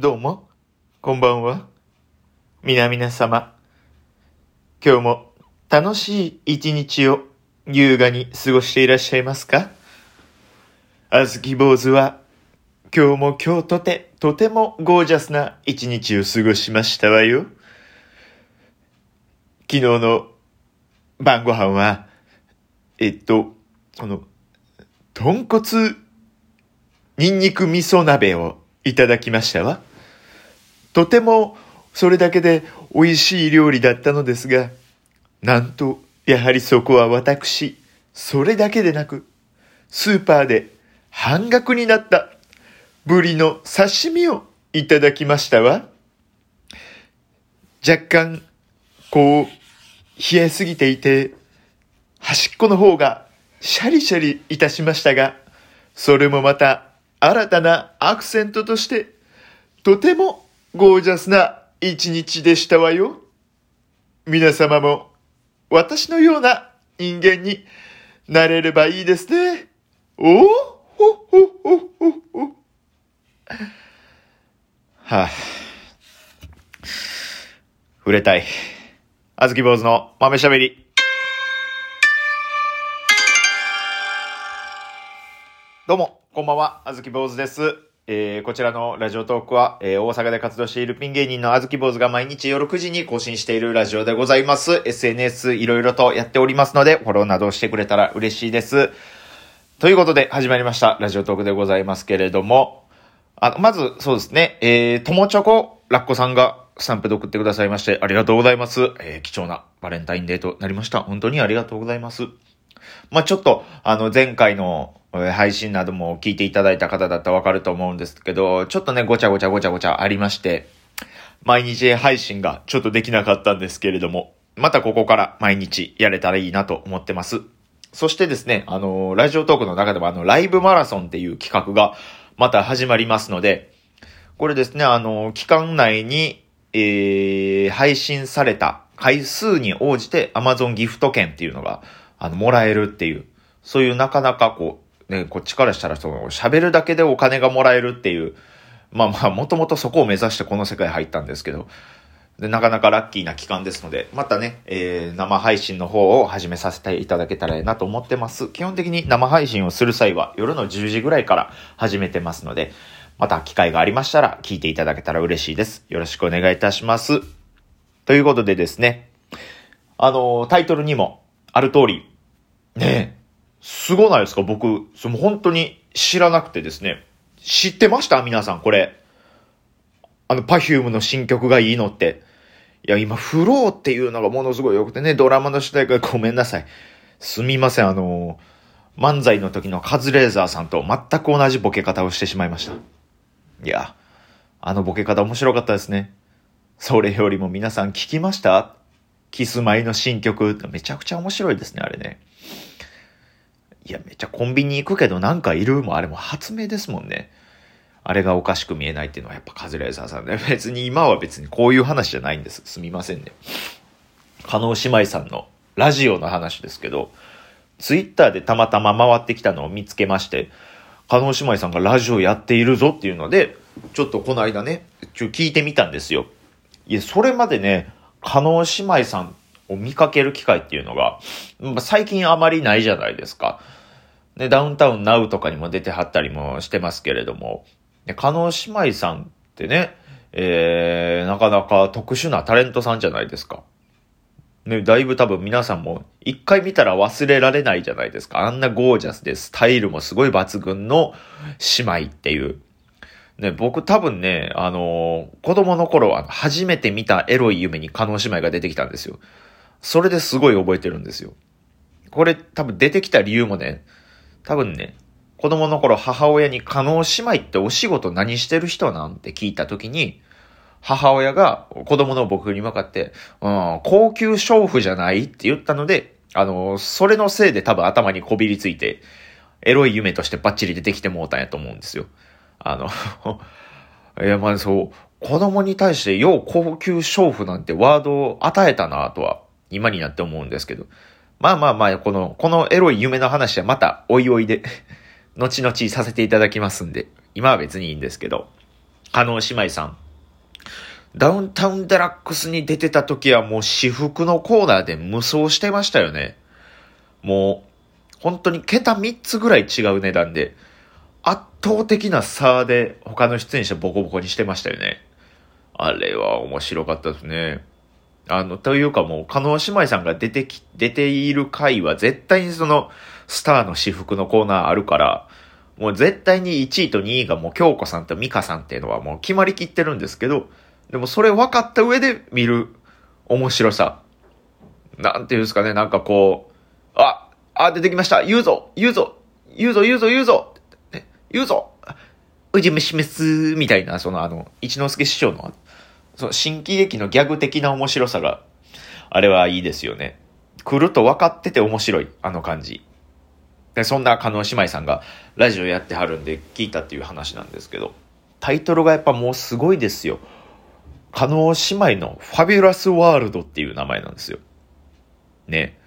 どうも、こんばんは。皆々様。今日も楽しい一日を優雅に過ごしていらっしゃいますか？あずき坊主は今日も今日とてとてもゴージャスな一日を過ごしましたわよ。昨日の晩ご飯は、えっと、この、豚骨ニンニク味噌鍋をいただきましたわ。とてもそれだけで美味しい料理だったのですが、なんと、やはりそこは私、それだけでなく、スーパーで半額になったブリの刺身をいただきましたわ。若干、こう、冷えすぎていて、端っこの方がシャリシャリいたしましたが、それもまた新たなアクセントとして、とてもゴージャスな一日でしたわよ。皆様も私のような人間になれればいいですね。おおほほほほほ。はあ、触れたい。あずき坊主の豆しゃべり。どうも、こんばんは、あずき坊主です。えー、こちらのラジオトークは、えー、大阪で活動しているピン芸人のあずき坊主が毎日夜9時に更新しているラジオでございます。SNS いろいろとやっておりますので、フォローなどしてくれたら嬉しいです。ということで始まりました、ラジオトークでございますけれども、あの、まず、そうですね、えー、ともちょこ、ラッコさんがスタンプで送ってくださいまして、ありがとうございます。えー、貴重なバレンタインデーとなりました。本当にありがとうございます。まあ、ちょっと、あの、前回の配信なども聞いていただいた方だったらわかると思うんですけど、ちょっとね、ごちゃごちゃごちゃごちゃありまして、毎日配信がちょっとできなかったんですけれども、またここから毎日やれたらいいなと思ってます。そしてですね、あの、ラジオトークの中でもあの、ライブマラソンっていう企画がまた始まりますので、これですね、あの、期間内に、えー、配信された回数に応じて Amazon ギフト券っていうのが、あの、もらえるっていう、そういうなかなかこう、ね、こっちからしたらその、喋るだけでお金がもらえるっていう、まあまあ、もともとそこを目指してこの世界入ったんですけど、で、なかなかラッキーな期間ですので、またね、えー、生配信の方を始めさせていただけたらなと思ってます。基本的に生配信をする際は夜の10時ぐらいから始めてますので、また機会がありましたら聞いていただけたら嬉しいです。よろしくお願いいたします。ということでですね、あの、タイトルにもある通り、ね、すごないですか？僕、その本当に知らなくてですね、知ってました？皆さん、これ。あの、パフュームの新曲がいいのって。いや、今、フローっていうのがものすごい良くてね、ドラマの主題歌ごめんなさい。すみません、あの、漫才の時のカズレーザーさんと全く同じボケ方をしてしまいました。いや、あのボケ方面白かったですね。それよりも皆さん聞きました？キスマイの新曲。めちゃくちゃ面白いですね、あれね。いや、めっちゃコンビニ行くけどなんかいるもあれも発明ですもんね。あれがおかしく見えないっていうのはやっぱカズレーザーさんね。別に今は別にこういう話じゃないんです。すみませんね。加納姉妹さんのラジオの話ですけど、ツイッターでたまたま回ってきたのを見つけまして、加納姉妹さんがラジオやっているぞっていうので、ちょっとこの間ね、ちょ聞いてみたんですよ。いや、それまでね、加納姉妹さんを見かける機会っていうのが、最近あまりないじゃないですか。で、ダウンタウンナウとかにも出てはったりもしてますけれども、で加納姉妹さんってね、えー、なかなか特殊なタレントさんじゃないですか。ね、だいぶ多分皆さんも一回見たら忘れられないじゃないですか。あんなゴージャスでスタイルもすごい抜群の姉妹っていう。ね、僕多分ね、あのー子供の頃は初めて見たエロい夢に加納姉妹が出てきたんですよ。それですごい覚えてるんですよ。これ多分出てきた理由もね、多分ね、子供の頃母親に加納姉妹ってお仕事何してる人なんて聞いた時に、母親が子供の僕に向かって、うん、高級娼婦じゃないって言ったので、あの、それのせいで多分頭にこびりついて、エロい夢としてバッチリ出てきてもうたんやと思うんですよ。あの、いや、まあそう、子供に対してよう高級娼婦なんてワードを与えたなとは、今になって思うんですけど。まあまあまあ、この、このエロい夢の話はまた、おいおいで、後々させていただきますんで、今は別にいいんですけど。加納姉妹さん。ダウンタウンデラックスに出てた時はもう私服のコーナーで無双してましたよね。もう、本当に桁3つぐらい違う値段で、圧倒的な差で他の出演者ボコボコにしてましたよね。あれは面白かったですね。あの、というかもう、加納姉妹さんが出てき、出ている回は絶対にその、スターの私服のコーナーあるから、もう絶対に1位と2位がもう京子さんと美香さんっていうのはもう決まりきってるんですけど、でもそれ分かった上で見る面白さ。なんていうんですかね、なんかこう、あ、あ、出てきました言うぞ言うぞ言うぞ言うぞ言うぞ言うぞうじめしめすみたいな、そのあの、一之輔師匠の、その新喜劇のギャグ的な面白さが、あれはいいですよね。来ると分かってて面白い、あの感じ。で、そんな加納姉妹さんがラジオやってはるんで聞いたっていう話なんですけど、タイトルがやっぱもうすごいですよ。加納姉妹のファビュラスワールドっていう名前なんですよ。ね。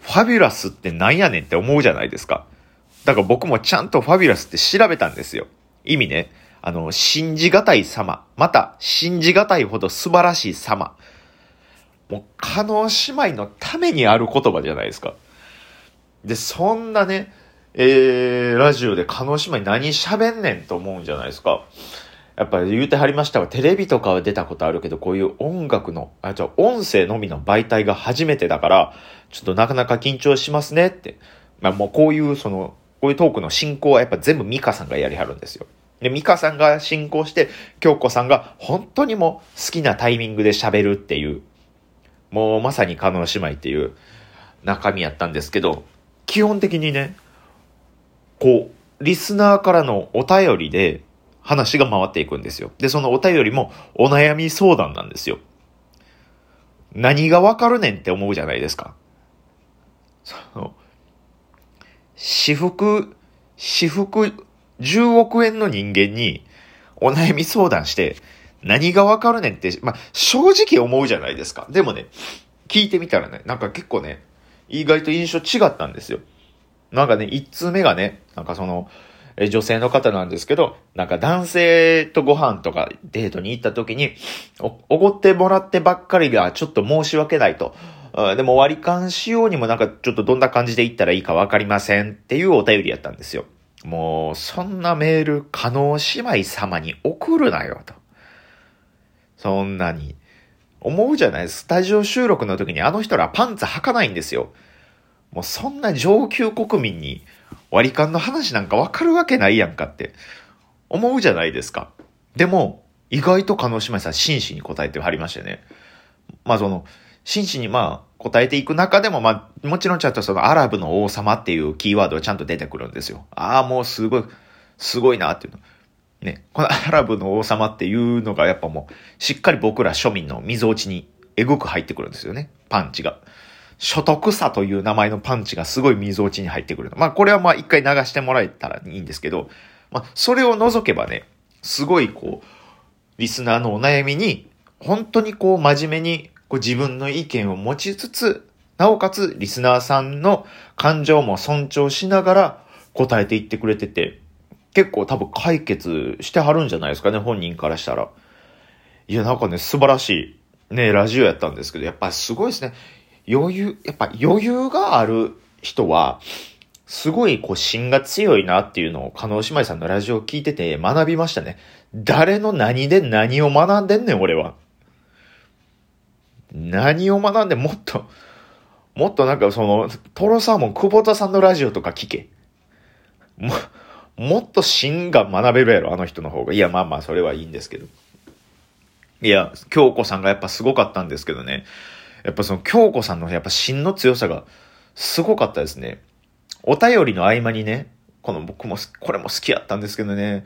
ファビュラスってなんやねんって思うじゃないですか。だから僕もちゃんとファビュラスって調べたんですよ。意味ね。あの、信じがたい様。また、信じがたいほど素晴らしい様。もう、加納姉妹のためにある言葉じゃないですか。で、そんなね、えー、ラジオで加納姉妹何喋んねんと思うんじゃないですか。やっぱり言うてはりましたが、テレビとかは出たことあるけど、こういう音楽の、あ、じゃ音声のみの媒体が初めてだから、ちょっとなかなか緊張しますねって。まあもうこういうその、こういうトークの進行はやっぱ全部ミカさんがやりはるんですよ。で、ミカさんが進行して、京子さんが本当にも好きなタイミングで喋るっていう、もうまさに加納姉妹っていう中身やったんですけど、基本的にね、こう、リスナーからのお便りで話が回っていくんですよ。で、そのお便りもお悩み相談なんですよ。何がわかるねんって思うじゃないですか。その、私服、私服10億円の人間にお悩み相談して何がわかるねんって、まあ、正直思うじゃないですか。でもね、聞いてみたらね、なんか結構ね、意外と印象違ったんですよ。なんかね、一通目がね、なんかその、え女性の方なんですけど、なんか男性とご飯とかデートに行った時に、お、おごってもらってばっかりがちょっと申し訳ないと。でも割り勘しようにもなんかちょっとどんな感じで行ったらいいかわかりませんっていうお便りやったんですよ。もう、そんなメール、加納姉妹様に送るなよと。そんなに。思うじゃないスタジオ収録の時にあの人らパンツ履かないんですよ。もうそんな上級国民に割り勘の話なんかわかるわけないやんかって思うじゃないですか。でも、意外と鹿児島さん真摯に答えてはりましてね。まあその、真摯にまあ答えていく中でも、まあもちろんちゃんとそのアラブの王様っていうキーワードがちゃんと出てくるんですよ。ああ、もうすごい、すごいなっていうの。ね、このアラブの王様っていうのがやっぱもう、しっかり僕ら庶民の溝落ちにえぐく入ってくるんですよね。パンチが。所得差という名前のパンチがすごい溝落ちに入ってくる。まあこれはまあ一回流してもらえたらいいんですけど、まあそれを除けばね、すごいこう、リスナーのお悩みに、本当にこう真面目にこう自分の意見を持ちつつ、なおかつリスナーさんの感情も尊重しながら答えていってくれてて、結構多分解決してはるんじゃないですかね、本人からしたら。いや、なんかね、素晴らしい、ね、ラジオやったんですけど、やっぱすごいですね。余裕、やっぱ余裕がある人は、すごいこう芯が強いなっていうのを、加納姉妹さんのラジオを聞いてて学びましたね。誰の何で何を学んでんねん、俺は。何を学んで、もっと、もっとなんかその、トロサーモン久保田さんのラジオとか聞け。も、もっと芯が学べるやろ、あの人の方が。いや、まあまあ、それはいいんですけど。いや、京子さんがやっぱすごかったんですけどね。やっぱその京子さんのやっぱ芯の強さがすごかったですね。お便りの合間にね、この僕も、これも好きやったんですけどね、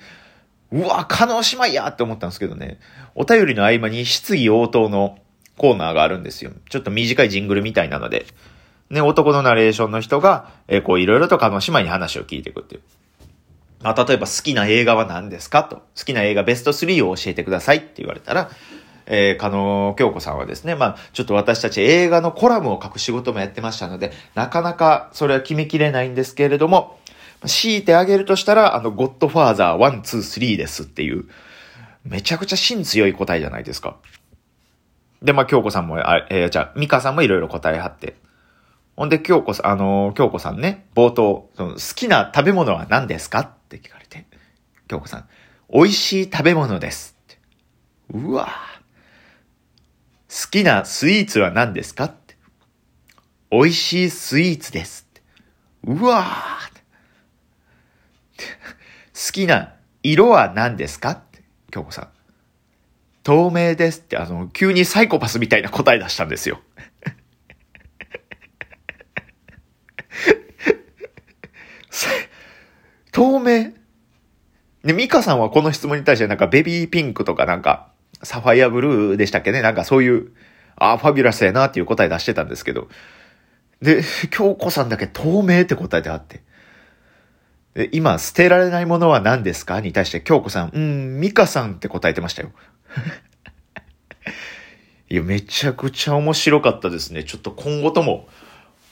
うわ、加納姉妹やって思ったんですけどね、お便りの合間に質疑応答のコーナーがあるんですよ。ちょっと短いジングルみたいなので、ね、男のナレーションの人が、えー、こういろいろと加納姉妹に話を聞いていくっていう。まあ、例えば好きな映画は何ですかと。好きな映画ベスト3を教えてくださいって言われたら、えー、加納京子さんはですね、まあ、ちょっと私たち映画のコラムを書く仕事もやってましたので、なかなかそれは決めきれないんですけれども、強いてあげるとしたら、あの、ゴッドファーザー1、2、3ですっていう、めちゃくちゃ芯強い答えじゃないですか。で、まあ、京子さんも、あえー、じゃあ、ミカさんもいろいろ答えはって。ほんで、京子さん、あのー、京子さんね、冒頭、その、好きな食べ物は何ですかって聞かれて。京子さん、美味しい食べ物ですって。うわ好きなスイーツは何ですかって。美味しいスイーツですって。うわ 好きな色は何ですかって。京子さん。透明ですって、あの、急にサイコパスみたいな答え出したんですよ。透明？で、ミカさんはこの質問に対してなんかベビーピンクとかなんか、サファイアブルーでしたっけね？なんかそういう、ああ、ファビュラスやなっていう答え出してたんですけど。で、京子さんだけ透明って答えてあって。で、今、捨てられないものは何ですか？に対して京子さん、うん、ミカさんって答えてましたよ。いや、めちゃくちゃ面白かったですね。ちょっと今後とも、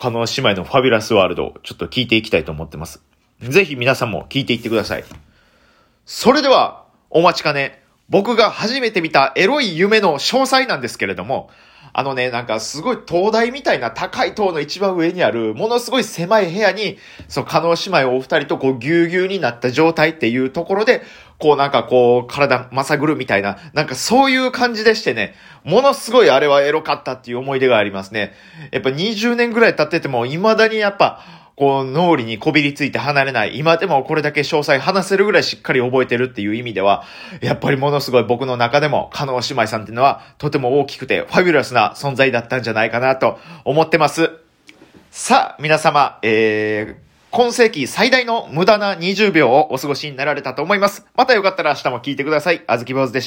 カノ姉妹のファビュラスワールド、ちょっと聞いていきたいと思ってます。ぜひ皆さんも聞いていってください。それでは、お待ちかね、僕が初めて見たエロい夢の詳細なんですけれども、あのね、なんかすごい灯台みたいな高い塔の一番上にある、ものすごい狭い部屋に、そう、加納姉妹お二人とこうぎゅうぎゅうになった状態っていうところで、こうなんかこう、体まさぐるみたいな、なんかそういう感じでしてね、ものすごいあれはエロかったっていう思い出がありますね。やっぱ20年ぐらい経ってても、未だにやっぱ、こう、脳裏にこびりついて離れない。今でもこれだけ詳細話せるぐらいしっかり覚えてるっていう意味では、やっぱりものすごい僕の中でも、加納姉妹さんっていうのは、とても大きくて、ファビュラスな存在だったんじゃないかなと思ってます。さあ、皆様、えー、今世紀最大の無駄な20秒をお過ごしになられたと思います。またよかったら明日も聞いてください。あずき坊主でした。